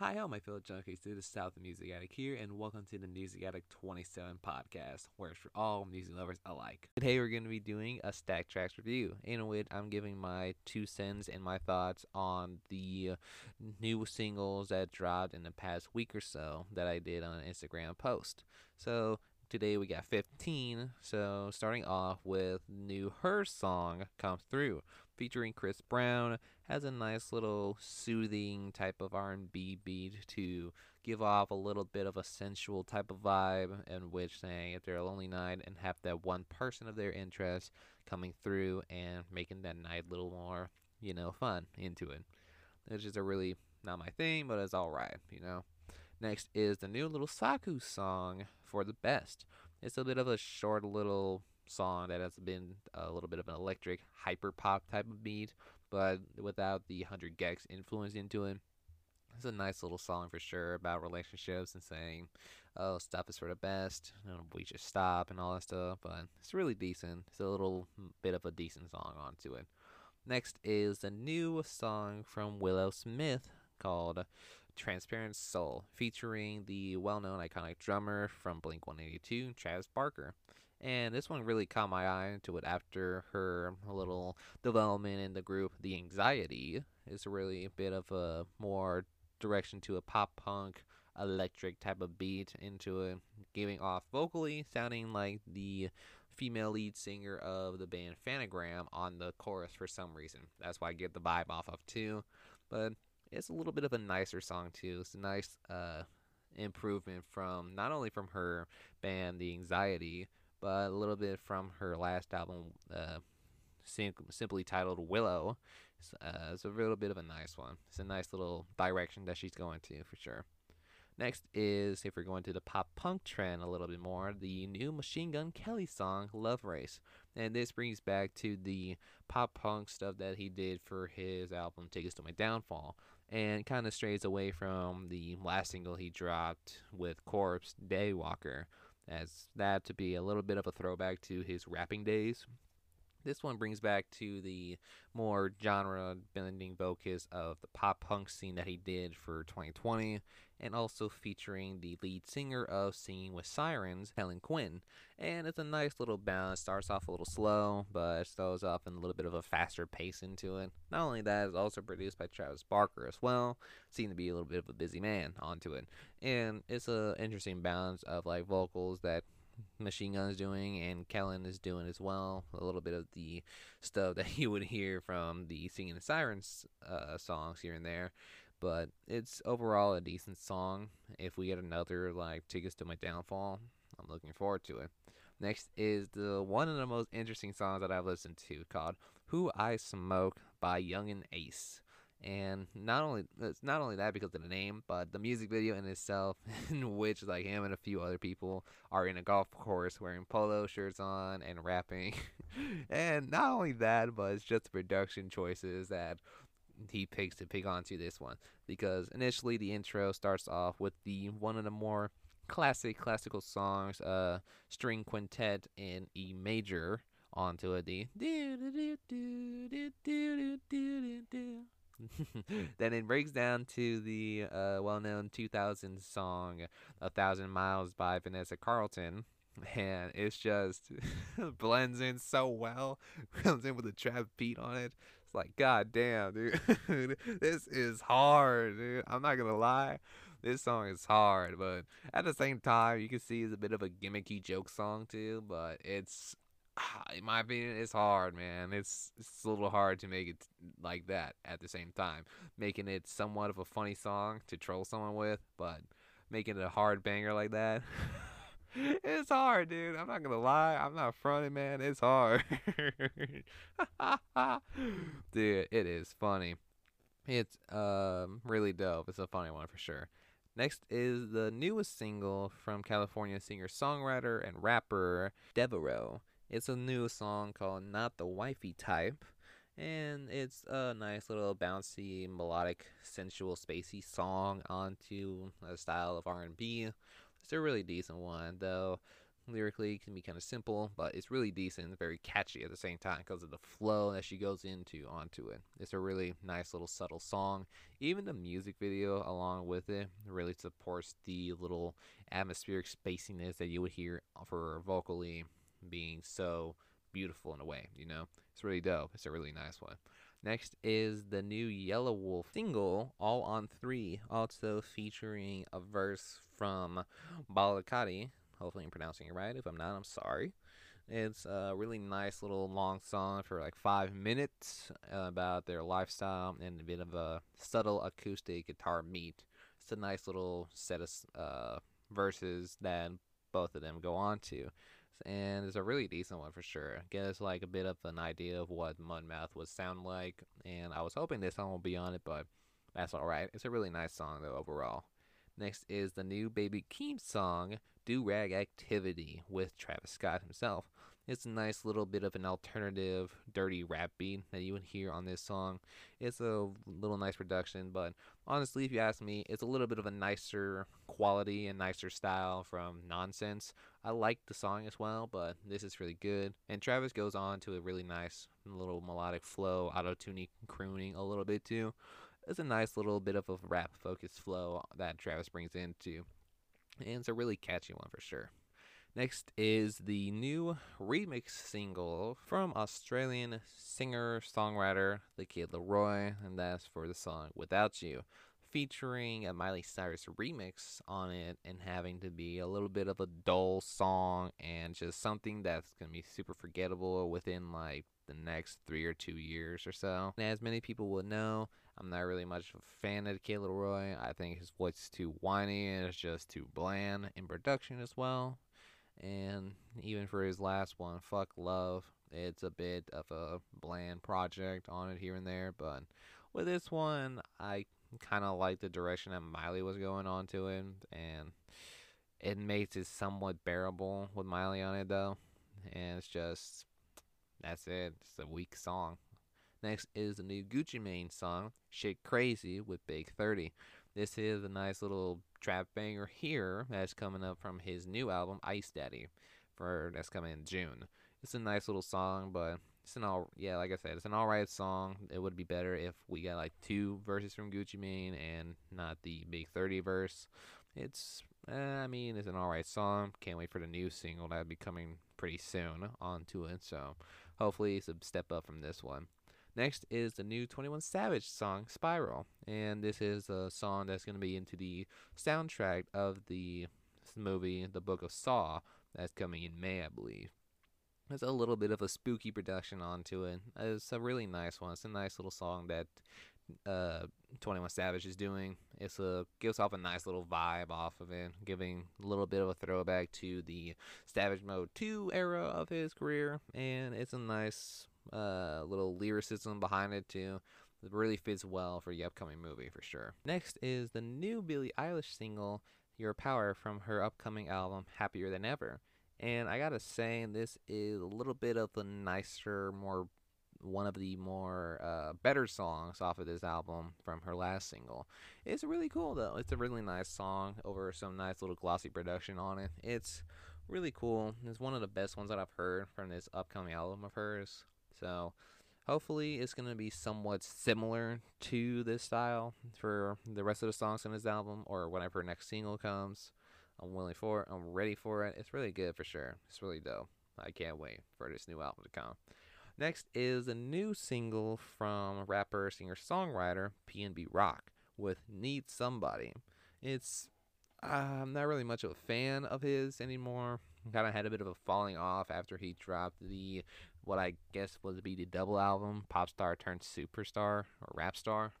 Hi, all my fellow junkies. This is South of Music Addict here, and welcome to the Music Addict 27 podcast, where it's for all music lovers alike. Today, we're going to be doing a Stack Tracks review, in which I'm giving my two cents and my thoughts on the new singles that dropped in the past week or so that I did on an Instagram post. So, today we got 15. So, starting off with new H.E.R. song comes through featuring Chris Brown has a nice little soothing type of R&B beat to give off a little bit of a sensual type of vibe in which saying if they're a lonely night and have that one person of their interest coming through and making that night a little more, you know, fun into it. It's just a really not my thing, but it's alright, you know. Next is the new little Saku song for the best. It's a bit of a short little song that has been a little bit of an electric hyper pop type of beat, but without the 100 gecs influence into it. It's a nice little song for sure about relationships and saying, oh, stuff is for the best, we should stop and all that stuff, but it's really decent. It's a little mm, bit of a decent song onto it. Next is a new song from Willow Smith called Transparent Soul, featuring the well known iconic drummer from Blink 182, Travis Barker. And this one really caught my eye to it after her little development in the group. The Anxiety is really a bit of a more direction to a pop punk electric type of beat into it, giving off vocally sounding like the female lead singer of the band Phantogram on the chorus for some reason. That's why I get the vibe off of too. But it's a little bit of a nicer song too. It's a nice uh, improvement from not only from her band The Anxiety, but a little bit from her last album, uh, sim- simply titled Willow. It's, uh, it's a little bit of a nice one. It's a nice little direction that she's going to for sure. Next is, if we're going to the pop punk trend a little bit more, the new Machine Gun Kelly song, Love Race. And this brings back to the pop punk stuff that he did for his album, Tickets to My Downfall. And kind of strays away from the last single he dropped with Corpse, Daywalker as that to be a little bit of a throwback to his rapping days. This one brings back to the more genre bending focus of the pop punk scene that he did for 2020 and also featuring the lead singer of Singing with Sirens, Kellin Quinn. And it's a nice little balance. Starts off a little slow, but goes off in a little bit of a faster pace into it. Not only that, it's also produced by Travis Barker as well. Seemed to be a little bit of a busy man onto it. And it's an interesting balance of like vocals that Machine Gun is doing and Kellin is doing as well. A little bit of the stuff that you would hear from the Singing the Sirens uh, songs here and there but it's overall a decent song. If we get another like Tickets to My Downfall, I'm looking forward to it. Next is the one of the most interesting songs that I've listened to called "Who I Smoke" by Yungeen Ace. And not only it's not only that because of the name, but the music video in itself, in which like him and a few other people are in a golf course wearing polo shirts on and rapping. and not only that, but it's just the production choices that he picks to pick onto this one because initially the intro starts off with the one of the more classic classical songs, uh, string quintet in E major onto a D. then it breaks down to the uh, well-known 2000 song "A Thousand Miles" by Vanessa Carlton and it's just blends in so well. Comes in with a trap beat on it. It's like, god damn, dude. this is hard, dude. I'm not gonna lie. This song is hard, but at the same time, you can see it's a bit of a gimmicky joke song too. But it's, ah, in my opinion, it's hard, man. It's it's a little hard to make it like that at the same time, making it somewhat of a funny song to troll someone with, but making it a hard banger like that. it's hard, dude. I'm not gonna lie. I'm not fronting, man. It's hard. dude, it is funny. It's um really dope. It's a funny one for sure. Next is the newest single from California singer songwriter and rapper Devereaux. It's a new song called Not the Wifey Type. And it's a nice little bouncy, melodic, sensual, spacey song onto a style of R&B it's a really decent one, though. lyrically it can be kind of simple, but it's really decent and very catchy at the same time because of the flow that she goes into onto it. It's a really nice little subtle song. Even the music video along with it really supports the little atmospheric spaciness that you would hear for vocally being so beautiful in a way, you know? It's really dope. It's a really nice one. Next is the new Yelawolf single, All on Three, also featuring a verse from Balakati. Hopefully, I'm pronouncing it right. If I'm not, I'm sorry. It's a really nice little long song for like five minutes about their lifestyle and a bit of a subtle acoustic guitar meet. It's a nice little set of uh, verses that both of them go on to and it's a really decent one for sure. Gives like a bit of an idea of what Mudmouth would sound like, and I was hoping this song will be on it, but that's alright. It's a really nice song though overall. Next is the new Baby Keem song, Durag Activity, with Travis Scott himself. It's a nice little bit of an alternative, dirty rap beat that you would hear on this song. It's a little nice production, but honestly, if you ask me, it's a little bit of a nicer quality and nicer style from Nonsense. I like the song as well, but this is really good. And Travis goes on to a really nice little melodic flow, auto tuning, crooning a little bit too. It's a nice little bit of a rap focused flow that Travis brings into. And it's a really catchy one for sure. Next is the new remix single from Australian singer songwriter The Kid LAROI, and that's for the song Without You, featuring a Miley Cyrus remix on it and having to be a little bit of a dull song and just something that's going to be super forgettable within like the next three or two years or so. And as many people would know, I'm not really much of a fan of Kid LAROI. I think his voice is too whiny and it's just too bland in production as well and even for his last one, Fuck Love, it's a bit of a bland project on it here and there, but with this one, I kind of like the direction that Miley was going on to it, and it makes it somewhat bearable with Miley on it though, and it's just that's it. It's a weak song. Next is the new Gucci Mane song, Shit Crazy with Big 30. This is a nice little trap banger here that's coming up from his new album Ice Daddy for that's coming in June. It's a nice little song, but it's an all yeah, like I said, it's an alright song. It would be better if we got like two verses from Gucci Mane and not the big 30 verse. It's eh, I mean, it's an alright song. Can't wait for the new single that'll be coming pretty soon onto it. So hopefully it's a step up from this one. Next is the new 21 Savage song, Spiral. And this is a song that's going to be into the soundtrack of the movie, The Book of Saw, that's coming in May, I believe. There's a little bit of a spooky production onto it. It's a really nice one. It's a nice little song that uh, 21 Savage is doing. It's a gives off a nice little vibe off of it, giving a little bit of a throwback to the Savage Mode 2 era of his career, and it's a nice uh, little lyricism behind it too. It really fits well for the upcoming movie for sure. Next is the new Billie Eilish single "Your Power" from her upcoming album "Happier Than Ever." And I gotta say, this is a little bit of the nicer, more one of the more uh, better songs off of this album from her last single. It's really cool though. It's a really nice song over some nice little glossy production on it. It's really cool. It's one of the best ones that I've heard from this upcoming album of hers. So hopefully it's going to be somewhat similar to this style for the rest of the songs in this album or whenever next single comes. I'm willing for it. I'm ready for it. It's really good for sure. It's really dope. I can't wait for this new album to come. Next is a new single from rapper, singer, songwriter PNB Rock with Need Somebody. It's I'm not really much of a fan of his anymore. Kind of had a bit of a falling off after he dropped the what I guess would be the double album, Pop Star turned Superstar or Rap Star.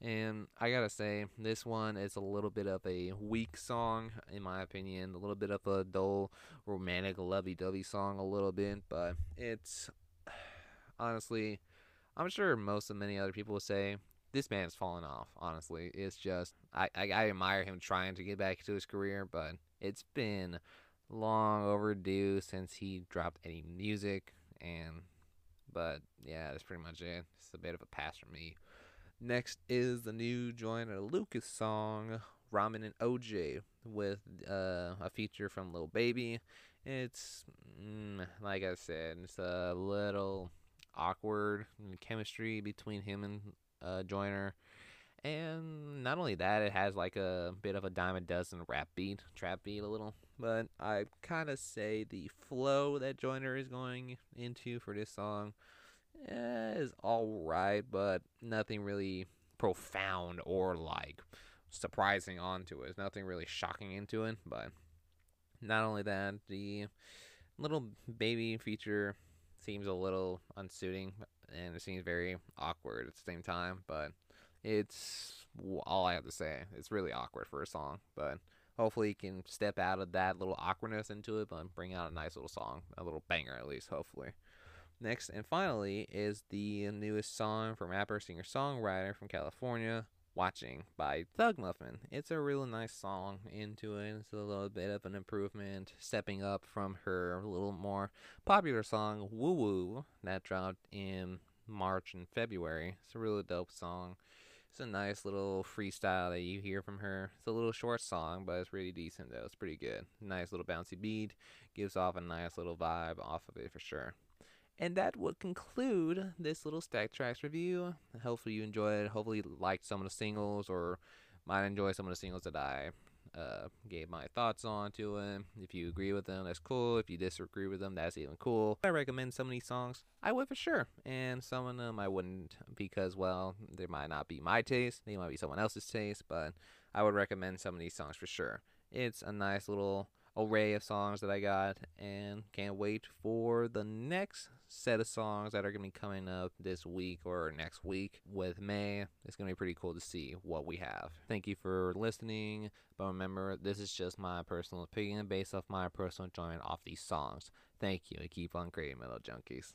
And I gotta say, this one is a little bit of a weak song, in my opinion. A little bit of a dull, romantic, lovey dovey song, a little bit. But it's honestly, I'm sure most of many other people will say this man's fallen off. Honestly, it's just I, I I admire him trying to get back to his career, but it's been long overdue since he dropped any music and but yeah, that's pretty much it. It's a bit of a pass for me. Next is the new Joyner Lucas song, Ramen and OJ, with uh, a feature from Lil Baby. It's mm, like I said, it's a little awkward chemistry between him and uh, Joyner. And not only that, it has like a bit of a dime a dozen rap beat, trap beat a little. But I kind of say the flow that Joyner is going into for this song eh, is alright, but nothing really profound or like surprising onto it. There's nothing really shocking into it, but not only that, the Lil Baby feature seems a little unsuiting and it seems very awkward at the same time, but it's all I have to say. It's really awkward for a song, but hopefully he can step out of that little awkwardness into it, but bring out a nice little song, a little banger at least, hopefully. Next and finally is the newest song from rapper, singer, songwriter from California, Watching by Thug Muffin. It's a really nice song into it. It's a little bit of an improvement, stepping up from her little more popular song, Woo Woo, that dropped in March and February. It's a really dope song. It's a nice little freestyle that you hear from her. It's a little short song, but it's really decent though. It's pretty good. Nice little bouncy beat. Gives off a nice little vibe off of it for sure. And that would conclude this little Stack Tracks review. Hopefully you enjoyed it. Hopefully you liked some of the singles or might enjoy some of the singles that I uh, gave my thoughts on to it. If you agree with them, that's cool. If you disagree with them, that's even cool. I recommend some of these songs. I would for sure. And some of them I wouldn't because, well, they might not be my taste. They might be someone else's taste, but I would recommend some of these songs for sure. It's a nice little array of songs that I got and can't wait for the next set of songs that are going to be coming up this week or next week with May. It's going to be pretty cool to see what we have. Thank you for listening, but remember, this is just my personal opinion based off my personal enjoyment off these songs. Thank you and keep on creating Metal Junkies.